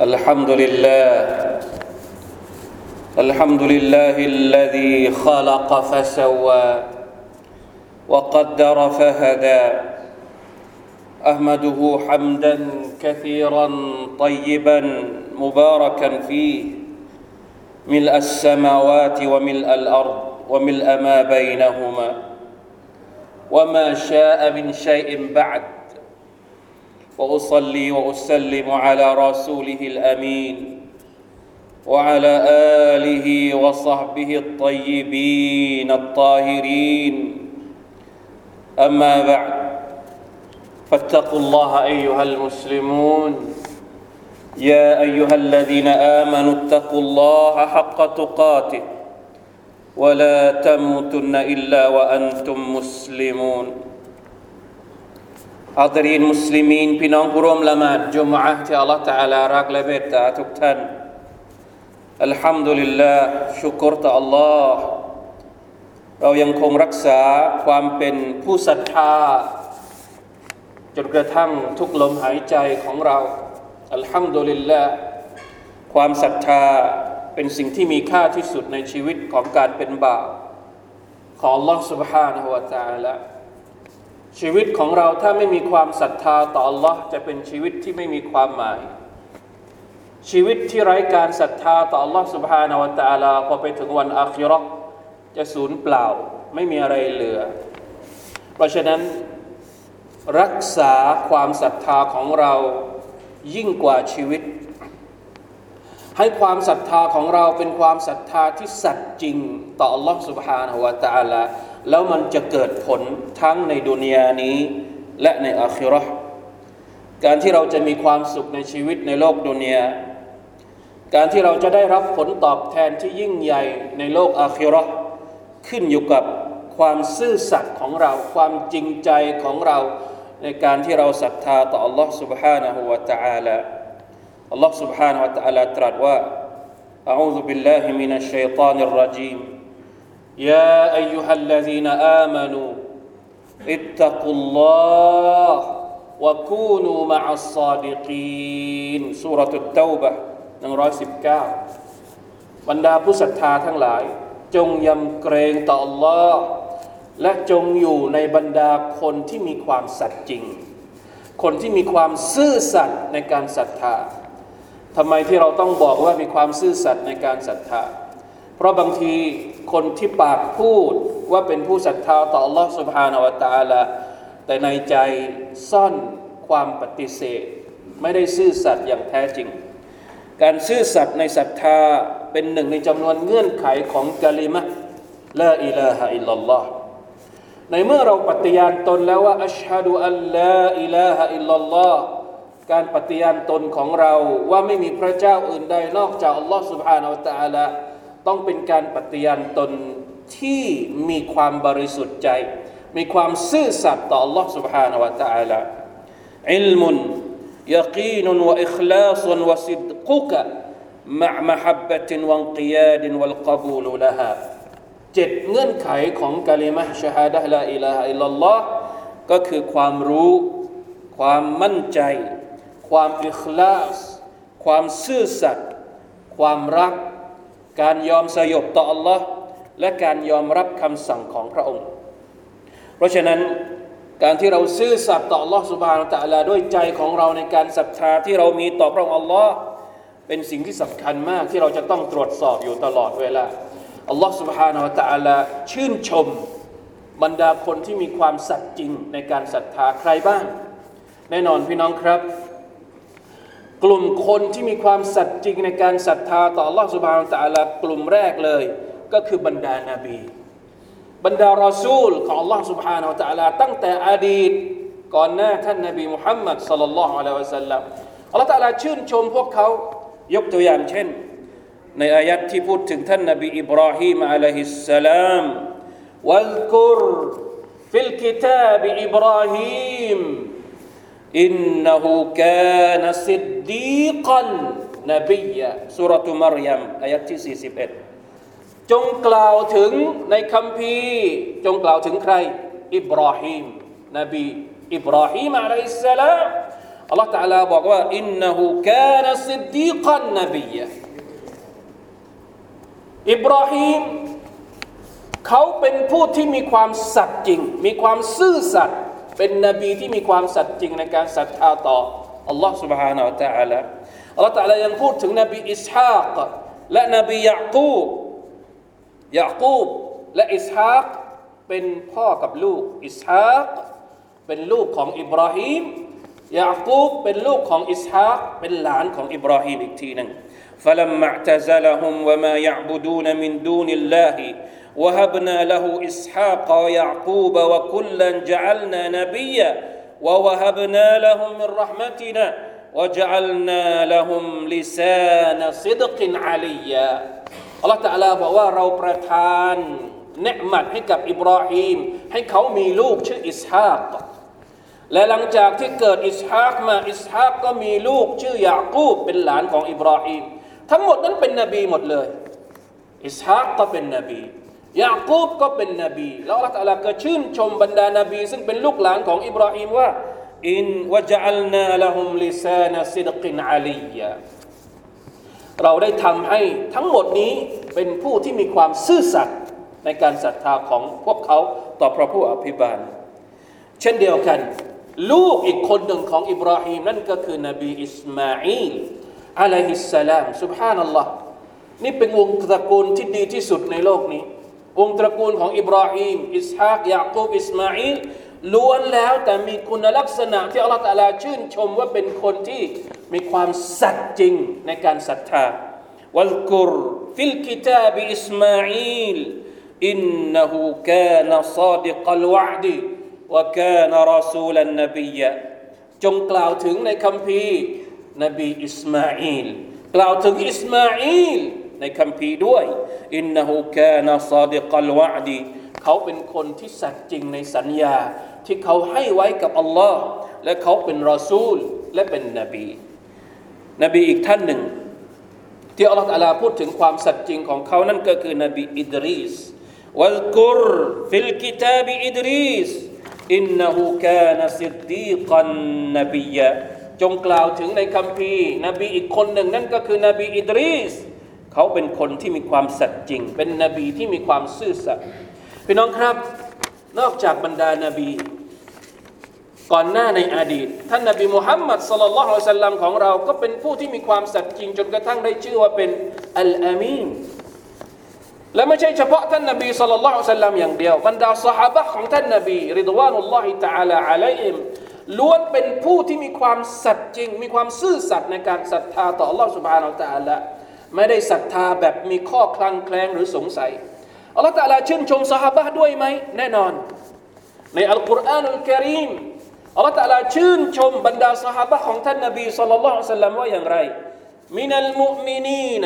الحمد لله الحمد لله الذي خلق فسوى وقدر فهدى احمده حمدا كثيرا طيبا مباركا فيه ملء السماوات وملء الأرض وملء ما بينهما وما شاء من شيء بعد وأصلي وأسلم على رسوله الأمين وعلى آله وصحبه الطيبين الطاهرين. أما بعد فاتقوا الله أيها المسلمون. يا أيها الذين آمنوا اتقوا الله حق تقاته ولا تموتن إلا وأنتم مسلمون. حاضرين مسلمين พี่น้องผู้ร่วมละหมาดจุมอะห์ที่อัลลอฮฺตะอาลารักและเมตตาทุกท่านอัลฮัมดุลิลลาห์ชุกรต่ออัลลอฮ์เรายังคงรักษาความเป็นผู้ศรัทธาจนกระทั่งทุกลมหายใจของเราอัลฮัมดุลิลลาห์ความศรัทธาเป็นสิ่งที่มีค่าที่สุดในชีวิตของการเป็นบ่าวของ Allah سبحانه และ تعالى ชีวิตของเราถ้าไม่มีความศรัทธาต่อ Allah จะเป็นชีวิตที่ไม่มีความหมาย ชีวิตที่ไร้การศรัทธาต่อ Allah سبحانه และ تعالى พอไปถึงวันอาคิเราะห์จะสูญเปล่าไม่มีอะไรเหลือ เพราะฉะนั้น รักษาความศรัทธาของเรายิ่งกว่าชีวิต ให้ความศรัทธาของเราเป็นความศรัทธาที่สัตย์จริง ต่อ Allah سبحانه และ تعالى แล้วมันจะเกิดผลทั้งในดุนยานี้ และในอาคิเราะห์การที่เราจะมีความสุขในชีวิตในโลกดุนยา การที่เราจะได้รับผลตอบแทนที่ยิ่งใหญ่ในโลกอาคิเราะห์ขึ้นอยู่กับความซื่อสัตย์ของเรา ความจริงใจของเรา ในการที่เราศรัทธาต่อ Allah سبحانه และ تعالى الله سبحانه وتعالى ตรัสว่า أعوذ بالله من الشيطان الرجيم يا أيها الذين آمنوا اتقوا الله وكونوا مع الصادقين سورة التوبة 119บรรดาผู้ศรัทธาทั้งหลาย จงยำเกรงต่อ Allah และจงอยู่ในบรรดาคนที่มีความสัตย์จริง คนที่มีความซื่อสัตย์ในการศรัทธาทำไมที่เราต้องบอกว่ามีความซื่อสัตย์ในการศรัทธา เพราะบางที คนที่ปากพูดว่าเป็นผู้ศรัทธาต่อ Allah سبحانه และ تعالى แต่ในใจซ่อนความปฏิเสธ ไม่ได้ซื่อสัตย์อย่างแท้จริง การซื่อสัตย์ในศรัทธาเป็นหนึ่งในจำนวนเงื่อนไขของกะลิมะลาอิลาฮะอิลลัลลอฮ์ในเมื่อเราปฏิญาณตนแล้วว่าอัชฮะดุอัลลาอิลาฮะอิลลัลลอฮ์การปฏิญาณตนของเราว่าไม่มีพระเจ้าอื่นใดนอกจากอัลลอฮ์ سبحانه และ تعالى ต้องเป็นการปฏิญาณตนที่มีความบริสุทธิ์ใจ มีความซื่อสัตย์ต่อ Allah سبحانه และ تعالى علم يقين وإخلاص وصدقك مع محبة وانقياد والقبول لها เจ็ดเงื่อนไขของกะลิมะชะฮาดะลาอิลาฮะอิลลัลลอฮ์ก็คือความรู้ ความมั่นใจ ความอิคลาส ความซื่อสัตย์ความรัก การยอมสยบต่อ Allah และการยอมรับคำสั่งของพระองค์ เพราะฉะนั้นการที่เราซื่อสัตย์ต่อ Allah سبحانه และ تعالى ด้วยใจของเราในการศรัทธาที่เรามีต่อพระองค์ Allah เป็นสิ่งที่สำคัญมากที่เราจะต้องตรวจสอบอยู่ตลอดเวลา Allah سبحانه และ تعالى ชื่นชม บรรดาคนที่มีความสัตย์จริงในการศรัทธาใครบ้าง แน่นอนพี่น้องครับ กลุ่มคนที่มีความสัตย์จริงในการศรัทธาต่อลอสุบ s u b h a n a h u กลุ่มแรกเลย ก็คือบรรดานาบี บรรดารอซูลของ Allah s u b h a า a h u Taala ตั้งแต่อดีตก่อนหน้าท่านนาบีมุฮัมมัดสัลลัลลอฮุอะลัยฮิวะสัลลัมอัลลอฮฺตาลาชื่นชมพวกเขายกตัวอย่างเช่น ในอายัดที่พูดถึงท่านนาบีอิบราฮิมعليه السلام واذكر في الكتاب إبراهيم إنه كان صديقا نبيا سورة مريم อายัดที่ 41 จงกล่าวถึงในคัมภีร์จงกล่าวถึงใคร อิบราฮิมนบีอิบราฮิมعليه السلامอัลลอฮฺตะอาลาบอกว่าอินนหูกานซิดดีกันนบียะอิบราฮิมเขาเป็นผู้ที่มีความสัตย์จริง มีความซื่อสัตย์ เป็นนบีที่มีความสัตย์จริงในการศรัทธาต่ออัลลอฮ์ سبحانه และ تعالى อัลลอฮ์ تعالى ยังพูดถึงนบีอิสฮากและนบียะกูบยะกูบและอิสฮากเป็นพ่อกับลูกอิสฮากเป็นลูกของอิบราฮิมยากูบเป็นลูกของอิสฮากเป็นหลานของอิบราฮิมอีกทีหนึ่ง فلما اعتزلهم وما يعبدون من دون الله وهبنا له اسحاق ويعقوب وكلا جعلنا نبيا ووهبنا لهم من رحمتنا وجعلنا لهم لسان صدق عليا الله تعالى บอกว่าเราประทานเนืมัดให้กับอิบราฮิมให้เขามีลูกชื่ออิสฮากและหลังจากที่เกิดอิสฮากมาอิสฮากก็มีลูกชื่อยากูบเป็นหลานของอิบราฮิมทั้งหมดนั้นเป็นนบีหมดเลยอิสฮากก็เป็นนบี ยากูบก็เป็นนบี แล้วอัลลอฮฺก็ชื่นชมบรรดานบี ซึ่งเป็นลูกหลานของอิบราฮิมว่าอินวะจัลนาละฮุมลิซานะซิดกินอาลียะเราได้ทำให้ทั้งหมดนี้เป็นผู้ที่มีความซื่อสัตย์ในการศรัทธาของพวกเขาต่อพระผู้อภิบาล เช่นเดียวกัน ลูกอีกคนหนึ่งของอิบราฮิมนั่นก็คือนบีอิสมาอีลอะลัยฮิสสลามสุบฮานัลลอฮ์นี่เป็นวงตระกูลที่ดีที่สุดในโลกนี้ วงตระกูลของอิบราฮิมอิสฮากยาคูบอิสมาอีลล้วนแล้วแต่มีคุณลักษณะที่อัลลอฮฺตะลาชื่นชมว่าเป็นคนที่มีความสัตย์จริงในการศรัทธาواذكر في الكتاب إسماعيل إنه كان صادق الوعد وكان رسولا نبيا จงกล่าวถึงในคัมภีร์นบีอิสมาอีลกล่าวถึงอิสมาอีล ในคัมภีร์ด้วยإنه كان صادق الوعد เขาเป็นคนที่สัตย์จริงในสัญญา ที่เขาให้ไว้กับอัลลอฮ์และเขาเป็นรอซูลและเป็นนบี นบีอีกท่านหนึ่ง ที่อัลลอฮฺ تعالى พูดถึงความสัตย์จริงของเขานั่นก็คือนบีอิดรีส واذكر في الكتاب إدريس إنه كان صديقا نبيا จงกล่าวถึงในคัมภีร์ นบีอีกคนหนึ่งนั่นก็คือนบีอิดรีส เขาเป็นคนที่มีความสัตย์จริง เป็นนบีที่มีความซื่อสัตย์พี่น้องครับ นอกจากบรรดานาบี ก่อนหน้าในอดีต ท่านนบีมุฮัมมัดสลลัลลอฮุอะลัยฮิสัลลัมของเรา ก็เป็นผู้ที่มีความสัตย์จริง จนกระทั่งได้ชื่อว่าเป็นอัลอามีนและไม่ใช่เฉพาะท่านนบีสลลัลลอฮุอะลัยฮิสัลลัมอย่างเดียวบรรดาสหายของท่านนบีริดวานุลลอฮิตะอาลาอะลัยฮิมล้วนเป็นผู้ที่มีความสัตย์จริง มีความซื่อสัตย์ในการศรัทธาต่อ Allah سبحانه และ تعالى ไม่ได้ศรัทธาแบบมีข้อคลังแคลงหรือสงสัยอัลลอฮฺตะลาชื่นชมสหายด้วยไหมแน่นอน ในอัลกุรอานุลกิริมอัลลอฮฺตะลาชื่นชมบรรดาสหายของท่านนบีสุลต่านละสัลลัมว่าอย่างไรมินัลมุมินีน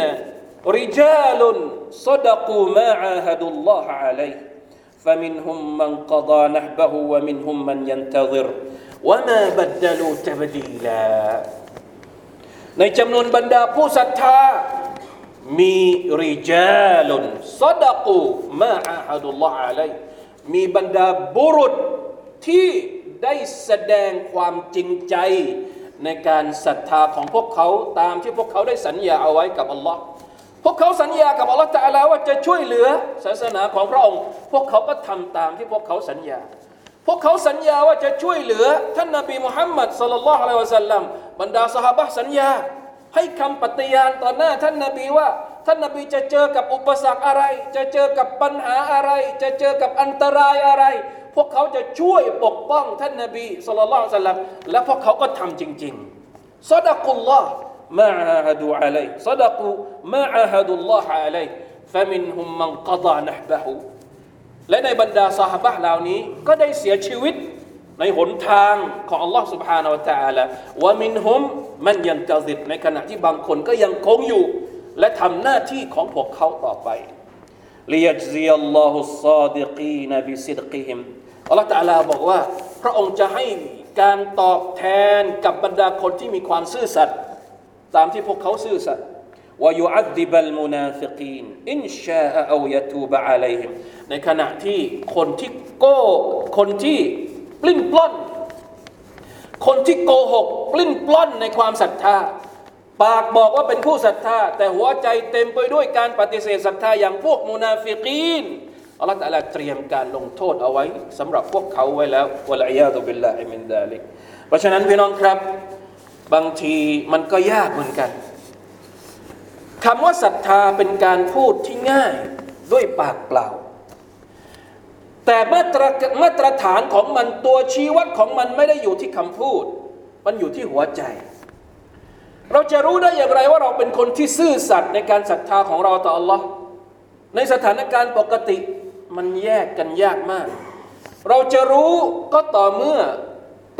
ริจาลุนصดกูมาอาฮดุลลอฮฺอะลัย فمنهم من قضى نحبه ومنهم من ينتظر وما بدلوا تبديلا ในจำนวนบรรดาผู้ศรัทธา มีริจาลุนซดกูมาอาฮัดุลลอฮ์อะลัยมีบรรดาบุรุษที่ได้แสดงความจริงใจในการศรัทธาของพวกเขาตามที่พวกเขาได้สัญญาเอาไว้กับอัลลอฮ์พวกเขาสัญญากับอัลลอฮ์ตะลาว่าจะช่วยเหลือศาสนาของพระองค์ พวกเขาก็ทำตามที่พวกเขาสัญญา พวกเขาสัญญาว่าจะช่วยเหลือ ท่านนบีมุฮัมมัดสลลัลลอฮุอะลัยฮิวะสัลลัมบรรดาสหายสัญญา ให้คำปฏิญาณต่อหน้าท่านนาบีว่า ท่านนาบีจะเจอกับอุปสรรคอะไร จะเจอกับปัญหาอะไร จะเจอกับอันตรายอะไร พวกเขาจะช่วยปกป้องท่านนาบีสุลต่านสัลลัมและพวกเขาก็ทำจริงๆซาดะกุลลอฮ์มาอาฮดูอะลัยซาดะกุมาอาฮดุลลอฮ์อะลัยฟะมินฮุมมันกฎานะบะฮูและในบรรดาสหายเหล่านี้ก็ได้เสียชีวิต ในหนทางของ Allah سبحانه และ تعالى ว่ามินฮุมมันยันตะซิดในขณะที่บางคนก็ยังคงอยู่ และทำหน้าที่ของพวกเขาต่อไปลียจซีอัลลอฮุซาดิกีนบิซิดกิฮิมอัลลอฮฺตะลาบอกว่า พระองค์จะให้การตอบแทนกับบรรดาคนที่มีความซื่อสัตย์ตามที่พวกเขาซื่อสัตย์วยุอัดิบัลมุนาฟิกีนอินชาอเอายตูบะอะลัยฮิมในขณะที่คนที่โก้คนที่ ปลิ้นปล้น คนที่โกหกปลิ้นปล้อนในความศรัทธา ปากบอกว่าเป็นผู้ศรัทธา แต่หัวใจเต็มไปด้วยการปฏิเสธศรัทธาอย่างพวกมุนาฟิกีนอัลลอฮฺ تعالى เตรียมการลงโทษเอาไว้สำหรับพวกเขาไว้แล้วوالعياذ بالله من ذلك เพราะฉะนั้นพี่น้องครับ บางทีมันก็ยากเหมือนกันคำว่าศรัทธาเป็นการพูดที่ง่ายด้วยปากเปล่า แต่มาตรมาตรฐานของมันตัวชี้วัดของมันไม่ได้อยู่ที่คำพูด มันอยู่ที่หัวใจ เราจะรู้ได้อย่างไรว่าเราเป็นคนที่ซื่อสัตย์ในการศรัทธาของเราต่อ Allah ในสถานการณ์ปกติมันแยกกันยากมาก เราจะรู้ก็ต่อเมื่อ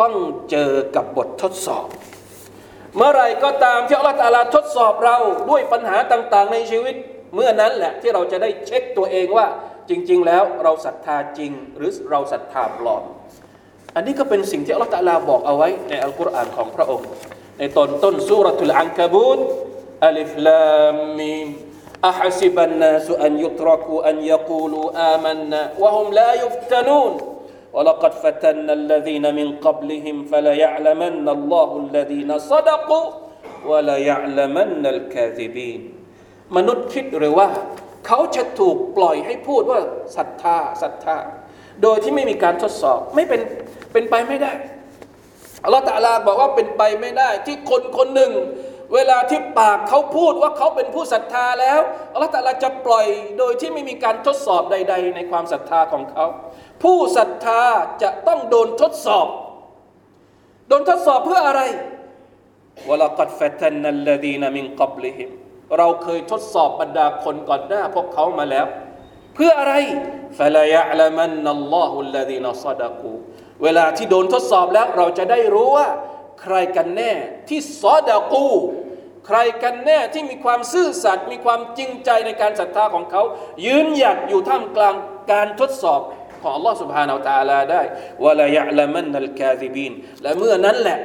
ต้องเจอกับบททดสอบ เมื่อไรก็ตามที่อัลลอฮฺตาลาทดสอบเราด้วยปัญหาต่าง ๆ ในชีวิต เมื่อนั้นแหละที่เราจะได้เช็คตัวเองว่า จริง ๆ แล้วเราศรัทธาจริง หรือเราศรัทธาปลอม อันนี้ก็เป็นสิ่งที่อัลลอฮฺตาลาบอกเอาไว้ในอัลกุรอานของพระองค์ ในตอนต้นสุรทุลอันกบูนอัลิฟลามมีม أحسب الناس أن يتركوا أن يقولوا آمنا وهم لا يفتنون ولقد فتنا الذين من قبلهم فليعلمن الله الذين صدقوا وليعلمن الكاذبين มนุษย์คิดหรือว่า เขาจะถูกปล่อยให้พูดว่าศรัทธาศรัทธา โดยที่ไม่มีการทดสอบไม่เป็นเป็นไปไม่ได้อัลลอฮฺตะลาบอกว่าเป็นไปไม่ได้ ที่คนคนหนึ่ง เวลาที่ปากเขาพูดว่าเขาเป็นผู้ศรัทธาแล้วอัลลอฮฺตะลาจะปล่อยโดยที่ไม่มีการทดสอบใด ๆ ในความศรัทธาของเขา ผู้ศรัทธาจะต้องโดนทดสอบ โดนทดสอบเพื่ออะไรวลกัดฟตันนัลลดีนมินกับลิฮิม เราเคยทดสอบบรรดาคนก่อนหน้าพวกเขามาแล้ว เพื่ออะไรฟลายะลมันนัลลอฮุลลดีนซาดะกูเวลาที่โดนทดสอบแล้วเราจะได้รู้ว่า ใครกันแน่ที่ซอดะกู ใครกันแน่ที่มีความซื่อสัตย์มีความจริงใจในการศรัทธาของเขา ยืนหยัดอยู่ท่ามกลางการทดสอบของ Allah سبحانه และ تعالى ได้วะลายะลมันนัลกาซิบีนและเมื่อนั้นแหละ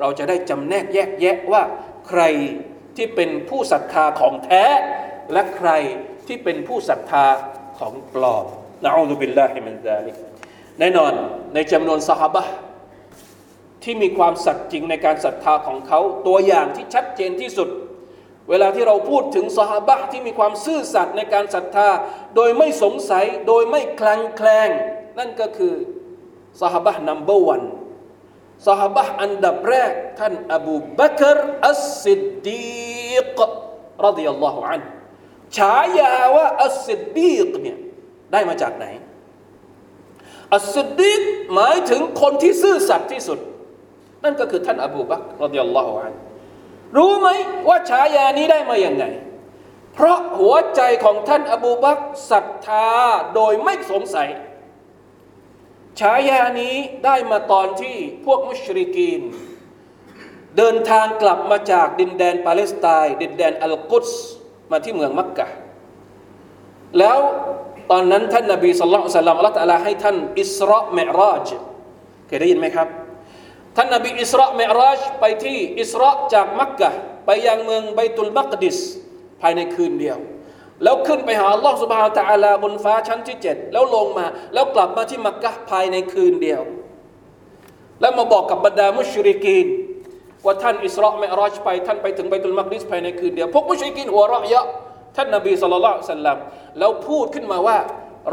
เราจะได้จำแนกแยกแยะว่า ใคร ที่เป็นผู้ศรัทธาของแท้ และใครที่เป็นผู้ศรัทธาของปลอมนะอูซุบิลลาฮิมินซาลิกแน่นอนในจำนวนสหบะที่มีความสัตย์จริงในการศรัทธาของเขาตัวอย่างที่ชัดเจนที่สุด เวลาที่เราพูดถึงสหบะที่มีความซื่อสัตย์ในการศรัทธา โดยไม่สงสัยโดยไม่คลางแคลง นั่นก็คือสหบะ number one สหบะอันดับแรก ท่านอบูบักรالصديق رضي الله عنه ฉายาว่า الصديق เนี่ยได้มาจากไหน อัสซิดดีกหมายถึงคนที่ซื่อสัตย์ที่สุด นั่นก็คือท่านอบูบักรรดิยัลลอฮุอันรู้ไหมว่าฉายานี้ได้มาอย่างไง เพราะหัวใจของท่านอบูบักศรัทธาโดยไม่สงสัย ฉายานี้ได้มาตอนที่พวกมุชริกีน เดินทางกลับมาจากดินแดนปาเลสไตน์ดินแดนอัลกุสมาที่เมืองมักกะ แล้วตอนนั้นท่านนบีสุลต่านละอัลลอฮฺตะลาให้ท่านอิสราเมราจเคยได้ยินไหมครับ ท่านนบีอิสราเมราจไปที่อิสราจากมักกะไปยังเมืองไบตุลมักดิสภายในคืนเดียว แล้วขึ้นไปหาลอสุบฮานตะอาลาบนฟ้าชั้นที่เจ็ดแล้วลงมา แล้วกลับมาที่มักกะภายในคืนเดียว แล้วมาบอกกับบรรดามุชริกีนว่าท่านอิสราเมรอจไป ท่านไปถึงไบตุลมักดิสภายในคืนเดียวพวกมุชริกีนหัวเราะเยาะท่านนบีสุลต่านสัลลัมแล้วพูดขึ้นมาว่า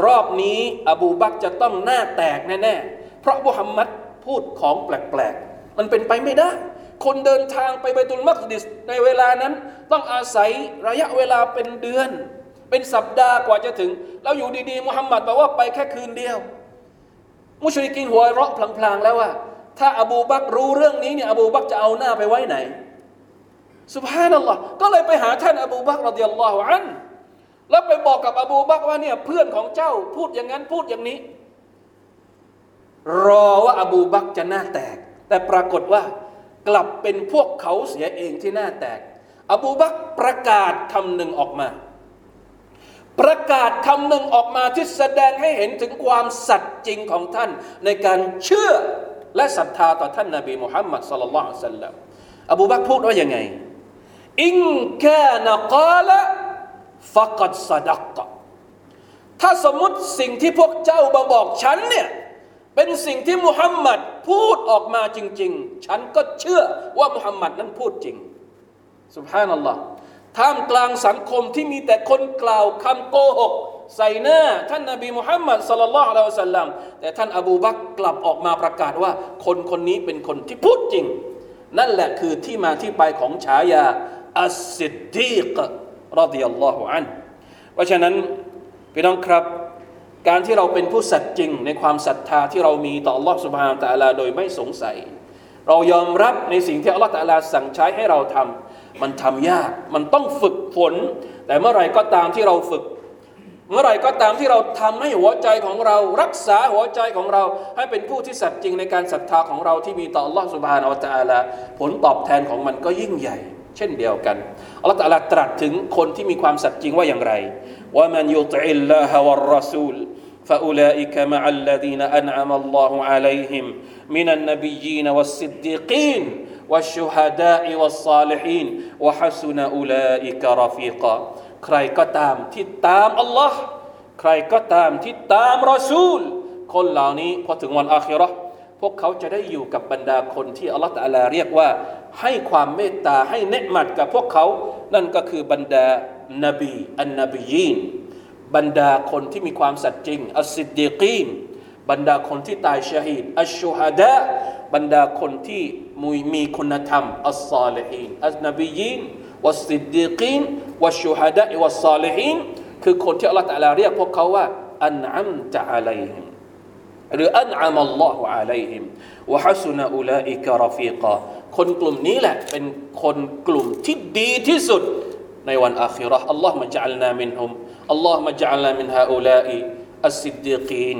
รอบนี้อบูบักจะต้องหน้าแตกแน่ๆเพราะมุฮัมมัดพูดของแปลกๆ มันเป็นไปไม่ได้ คนเดินทางไปไบตุลมักดิสในเวลานั้น ต้องอาศัยระยะเวลาเป็นเดือน เป็นสัปดาห์กว่าจะถึง แล้วอยู่ดีๆมุฮัมมัดบอกว่าไปแค่คืนเดียว มุชริกินหัวเราะพลางๆแล้วว่า ถ้าอบูบักรู้เรื่องนี้เนี่ยอบูบักจะเอาหน้าไปไว้ไหนสุบฮานัลลอฮ์ก็เลยไปหาท่านอบูบักรดิยัลลอฮุอันแล้วไปบอกกับอบูบักว่าเนี่ยเพื่อนของเจ้าพูดอย่างนั้นพูดอย่างนี้ รอว่าอบูบักจะหน้าแตก แต่ปรากฏว่ากลับเป็นพวกเขาเสียเองที่หน้าแตก อบูบักประกาศคำหนึ่งออกมา ประกาศคำหนึ่งออกมาที่แสดงให้เห็นถึงความสัตย์จริงของท่าน ในการเชื่อและศรัทธาต่อท่านนาบีมุฮัมมัดสัลลัลลอฮุอะลัยฮิสัลลัมอบูบักพูดว่ายังไงอิงกานกาละฟักัดสดักถ้าสมมติสิ่งที่พวกเจ้ามาบอกฉันเนี่ยเป็นเป็นสิ่งที่มุฮัมมัดพูดออกมาจริง ๆ ฉันก็เชื่อว่ามุฮัมมัดนั้นพูดจริงสุบฮานัลลอฮ์ ท่ามกลางสังคมที่มีแต่คนกล่าวคำโกหกใส่หน้าท่านนบีมุฮัมมัดสัลลัลลอฮุอะลัยฮิวะสัลลัมแต่ท่านอบูบักกลับออกมาประกาศว่า คนคนนี้เป็นคนที่พูดจริง นั่นแหละคือที่มาที่ไปของฉายาอัสซิดดีกรดิยัลลอฮุอันเพราะฉะนั้นพี่น้องครับ การที่เราเป็นผู้สัตย์จริง ในความศรัทธาที่เรามีต่อ Allah سبحانه และ تعالى โดยไม่สงสัย เรายอมรับในสิ่งที่ Allah تعالى สั่งใช้ให้เราทำ มันทำยาก มันต้องฝึกฝน แต่เมื่อไรก็ตามที่เราฝึก เมื่อไรก็ตามที่เราทำให้หัวใจของเรา รักษาหัวใจของเรา ให้เป็นผู้ที่สัตย์จริงในการศรัทธาของเราที่มีต่อ Allah سبحانه และ تعالى ผลตอบแทนของมันก็ยิ่งใหญ่ เช่นเดียวกันอัลลอฮฺตรัสตรัสถึงคนที่มีความสัตย์จริงว่าอย่างไรว่ามันยุติอิลลาฮะวัรรสูล فأولئك مع الذين أنعم الله عليهم من النبيين والصديقين والشهداء والصالحين وحسن أولئك رفيقا ใครก็ตามที่ตามอัลลอฮ์ใครก็ตามที่ตามรอซูล คนเหล่านี้พอถึงวันอาคิเราะห์พวกเขาจะได้อยู่กับบรรดาคนที่อัลลอฮฺตะอาลาเรียกว่า ให้ความเมตตาให้เนืมัดกับพวกเขา นั่นก็คือบรรดานบีอันนบียีน บรรดาคนที่มีความสัตย์จริง อัสซิดดีกีน บรรดาคนที่ตายชาฮิด الشهداء บรรดาคนที่มีมีคุณธรรมالصالحين النبيين والصديقين والشهداء والصالحين คือคนที่อัลลอฮฺ تعالى เรียกพวกเขาว่าأنعمت عليهم หรือ أنعم الله عليهم وحسن أولئك رفيقا คนกลุ่มนี้แหละเป็นคนกลุ่มที่ดีที่สุดในวันอาคิราะห์اللهم اجعلنا منهمอัลลอฮ์มะจัลนามินฮาอุลาอิอัสซิดดีกีน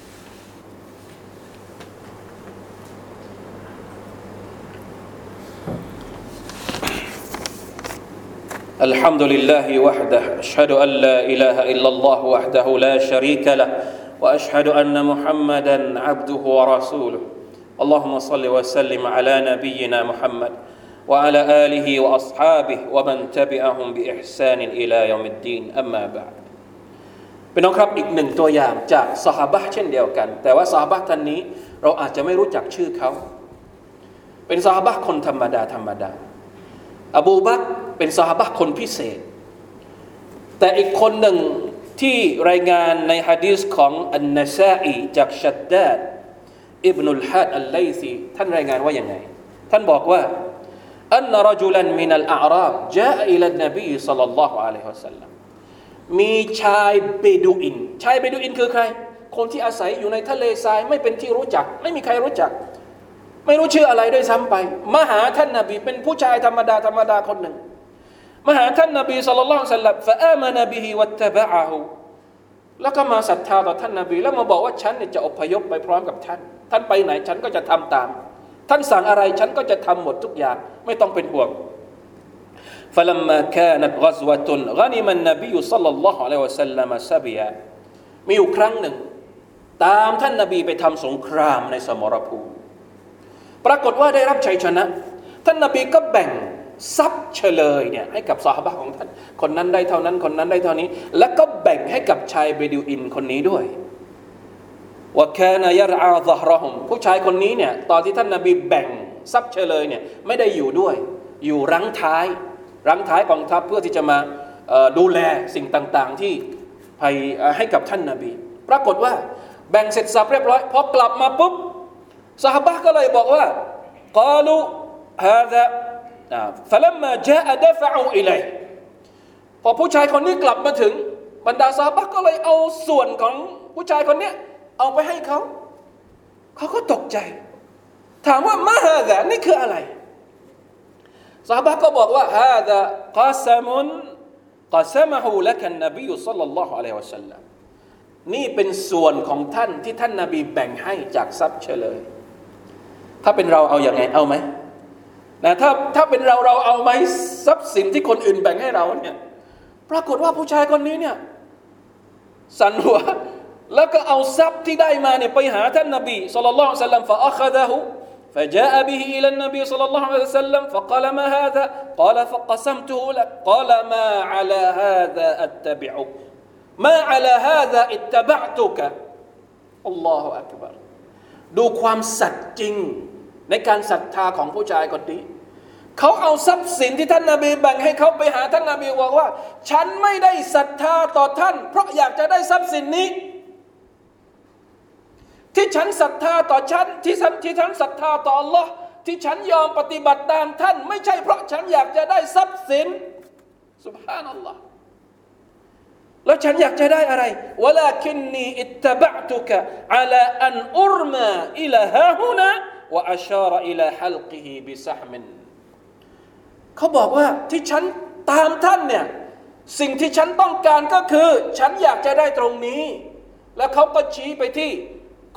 الحمد لله وحده أشهد أن لا إله إلا الله وحده لا شريك له وأشهد أن محمدا عبده ورسوله اللهم صل وسلم على نبينا محمد وعلى آله وأصحابه ومن تبعهم بإحسان إلى يوم الدين أما بعد เป็นน้องครับอีกหนึ่งตัวอย่างจากสหบะเช่นเดียวกัน อบูบักเป็นสหบะคนพิเศษ แต่อีกคนหนึ่งที่รายงานในฮะดีสของอันนาซาอีจากชัดดาดอิบนุลฮัดอัลไลซีท่านรายงานว่าอย่างไง ท่านบอกว่าอันรจุลันมินัลอาราบจาอิลันนบีสัลลัลลอฮุอะลัยฮิวสัลลัมมีชายเบดูอิน ชายเบดูอินคือใคร คนที่อาศัยอยู่ในทะเลทรายไม่เป็นที่รู้จัก ไม่มีใครรู้จัก ไม่รู้ชื่ออะไรด้วยซ้ำไปมาหาท่านนาบีเป็นผู้ชายธรรมดาธรรมดาคนหนึ่งมาหาท่านนาบีสุลต่านสัลลัมฟะอามานาบิฮิวัตตะบะอาหูแล้วก็มาศรัทธาต่อท่านนาบี แล้วมาบอกว่าฉันเนี่ยจะอพยพไปพร้อมกับท่าน ท่านไปไหนฉันก็จะทำตาม ท่านสั่งอะไรฉันก็จะทำหมดทุกอย่าง ไม่ต้องเป็นห่วง فلما كانت غزوة غنم النبي صلى الله عليه وسلم سبيا มีอยู่ครั้งหนึ่ง ตามท่านนาบีไปทำสงครามในสมรภูมิ ปรากฏว่าได้รับชัยชนะ ท่านนาบีก็แบ่งทรัพย์เฉลยเนี่ยให้กับสาบะของท่าน คนนั้นได้เท่านั้นคนนั้นได้เท่านี้ แล้วก็แบ่งให้กับชายเบดูอินคนนี้ด้วยว่าแคนายรอาซฮรอฮมผู้ชายคนนี้เนี่ยตอนที่ท่านนาบีแบ่งทรัพย์เฉลยเนี่ยไม่ได้อยู่ด้วย อยู่รังท้ายรังท้ายกองทัพเพื่อที่จะมาดูแลสิ่งต่างๆที่ให้กับท่านนาบี ปรากฏว่าแบ่งเสร็จสับเรียบร้อยพอกลับมาปุ๊บ สหบะก็เลยบอกว่ากาลูฮาซะฟะลัมมาจาอะดะฟะอูอิลัยพอผู้ชายคนนี้กลับมาถึง บรรดาสหบะก็เลยเอาส่วนของผู้ชายคนนี้เอาไปให้เขา เขาก็ตกใจ ถามว่ามาฮาซะนี่คืออะไรสหบะก็บอกว่าฮาซะกาซมุนกาซมะฮูละกันนบีสัลลัลลอฮุอะลัยฮิวะสัลลัมนี่เป็นส่วนของท่านที่ท่านนาบีแบ่งให้จากทรัพย์เฉลย ถ้าเป็นเราเอาอย่างไงเอาไหม นะถ้าถ้าเป็นเราเราเอาไหมทรัพย์สินที่คนอื่นแบ่งให้เราเนี่ยปรากฏว่าผู้ชายคนนี้เนี่ยสันหัวแล้วก็เอาทรัพย์ที่ได้มาเนี่ยไปหาท่านนบีสุลต่านละสัลลัมฟะอัคดะฮุ فجاء به إلى النبي صلى الله عليه وسلم فقال ما هذا قال فقسمته لك قال ما على هذا أتبعك ما على هذا اتبعتك الله أكبر ดูความสัตย์จริง ในการศรัทธาของผู้ชายคนนี้เขาเอาทรัพย์สินที่ท่านนาบีแบ่งให้เขาไปหาท่านนาบีบอกว่า ฉันไม่ได้ศรัทธาต่อท่าน เพราะอยากจะได้ทรัพย์สินนี้ ที่ฉันศรัทธาต่อฉันที่ฉันที่ฉันศรัทธาต่อ Allah ที่ฉันยอมปฏิบัติตามท่าน ไม่ใช่เพราะฉันอยากจะได้ทรัพย์สินสุบฮานัลลอฮ์แล้วฉันอยากจะได้อะไรวลาคินนีอิตตบะตุกะอัลาอันอุรมาอิลาฮาฮุนะ วะอัชาระอิลาฮัลกิฮิบิซะฮมินเขาบอกว่าที่ฉันตามท่านเนี่ยสิ่งที่ฉันต้องการก็คือ ฉันอยากจะได้ตรงนี้ แล้วเขาก็ชี้ไปที่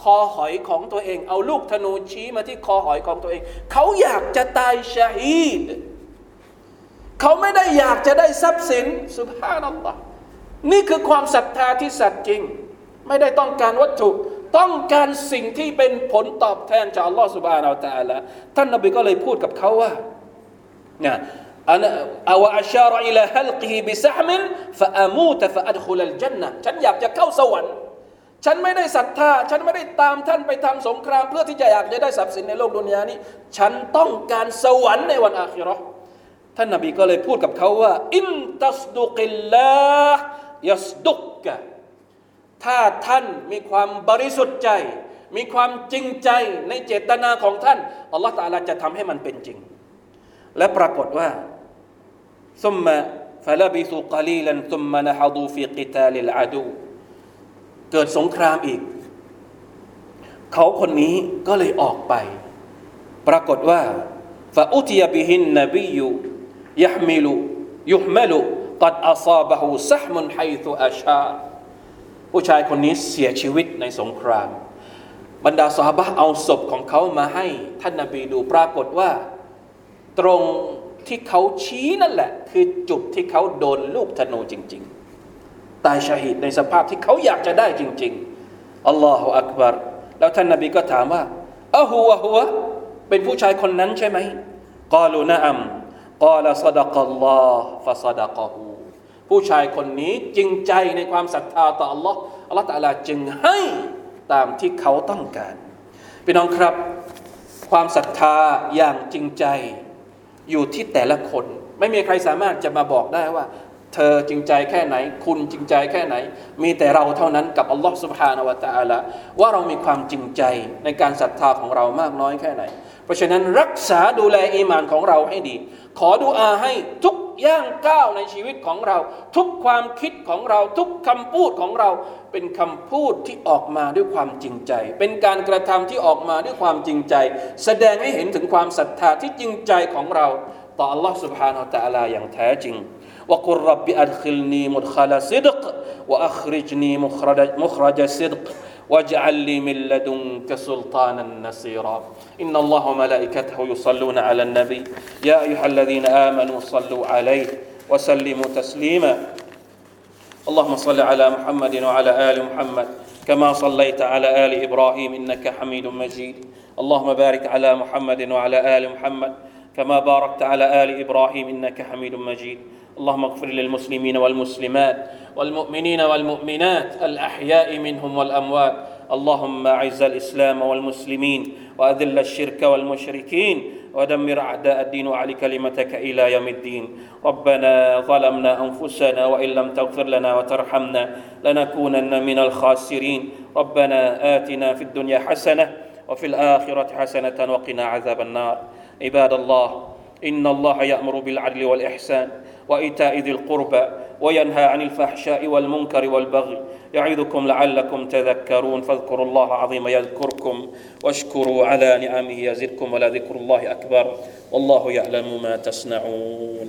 คอหอยของตัวเอง เอาลูกธนูชี้มาที่คอหอยของตัวเอง เขาอยากจะตายชาฮีดเขาไม่ได้อยากจะได้ทรัพย์สินสุภาพนัลลอฮ์นี่คือความศรัทธาที่สัตย์จริง ไม่ได้ต้องการวัตถุ ต้องการสิ่งที่เป็นผลตอบแทนจากอัลลอฮ์สุบานาอัลตะละท่านนบีก็เลยพูดกับเขาว่าเนี่ยอันอาวอัชาระอิลาฮัลกิฮิบิซะมินฟะอามูตฟะอัดคุลลจันนะฉันอยากจะเข้าสวรรค์ ฉันไม่ได้ศรัทธา ฉันไม่ได้ตามท่านไปทำสงคราม เพื่อที่จะอยากจะได้ทรัพย์สินในโลกดุนยานี้ ฉันต้องการสวรรค์ในวันอาคิราะห์ท่านนบีก็เลยพูดกับเขาว่า อินตัสดุกิลลาห์ยัสดุกกะ ถ้าท่านมีความบริสุทธิ์ใจ มีความจริงใจในเจตนาของท่านอัลลอฮฺตาลาจะทำให้มันเป็นจริง และปรากฏว่าซุมมาฟลบิสุกาลีลันซุมมานะฮดูฟีกิตาลิลอาดูเกิดสงครามอีก เขาคนนี้ก็เลยออกไป ปรากฏว่าฟาอุติยบิหินนบียุยะมิลุยุฮมลุกัดอัซาบะฮูซะฮมุนไฮตุอาชา ผู้ชายคนนี้เสียชีวิตในสงคราม บรรดาสหบะเอาศพของเขามาให้ท่านนาบีดูปรากฏว่า ตรงที่เขาชี้นั่นแหละ คือจุดที่เขาโดนลูกธนูจริง ๆ ตายชาหิดในสภาพที่เขาอยากจะได้จริง ๆอัลลอฮฺอักบารแล้วท่านนาบีก็ถามว่าอะฮัวฮัวเป็นผู้ชายคนนั้นใช่ไหมกาลูนะอัมกาลซดกัลลอฮ์ฟะซดกะฮู ผู้ชายคนนี้จริงใจในความศรัทธาต่อ Allah อัลลอฮฺตะลาจึงให้ตามที่เขาต้องการพี่น้องครับ ความศรัทธาอย่างจริงใจอยู่ที่แต่ละคน ไม่มีใครสามารถจะมาบอกได้ว่า เธอจริงใจแค่ไหน คุณจริงใจแค่ไหน มีแต่เราเท่านั้นกับอัลลอฮฺสุบฮานาวะตะอาละว่าเรามีความจริงใจในการศรัทธาของเรามากน้อยแค่ไหน เพราะฉะนั้นรักษาดูแลอีมานของเราให้ดี ขอดูอาให้ทุกย่างก้าวในชีวิตของเรา ทุกความคิดของเรา ทุกคำพูดของเรา เป็นคำพูดที่ออกมาด้วยความจริงใจ เป็นการกระทำที่ออกมาด้วยความจริงใจ แสดงให้เห็นถึงความศรัทธาที่จริงใจของเรา ต่อ Allah سبحانه และ تعالى อย่างแท้จริง وقل رب أدخلني مدخل صدق وأخرجني مخرج, مخرج صدق واجعل لي من لدنك سلطانا نصيرا. إن الله وملائكته يصلون على النبي. يا أيها الذين آمنوا صلوا عليه وسلموا تسليما. اللهم صل على محمد وعلى آل محمد كما صليت على آل إبراهيم إنك حميد مجيد. اللهم بارك على محمد وعلى آل محمد كما باركت على آل إبراهيم إنك حميد مجيد. اللهم اغفر للمسلمين والمسلمات والمؤمنين والمؤمنات الأحياء منهم والأموات. اللهم أعز الإسلام والمسلمين وأذل الشرك والمشركين ودمر أعداء الدين وعلي كلمتك إلى يوم الدين. ربنا ظلمنا أنفسنا وإن لم تغفر لنا وترحمنا لنكونن من الخاسرين. ربنا آتنا في الدنيا حسنة وفي الآخرة حسنة وقنا عذاب النار. عباد الله إن الله يأمر بالعدل والإحسان. وإيتاء ذي القربى وينهى عن الفحشاء والمنكر والبغي. يعظكم لعلكم تذكرون فاذكروا الله العظيم يذكركم واشكروا على نعمه يزدكم ولذكر الله أكبر. والله يعلم ما تصنعون.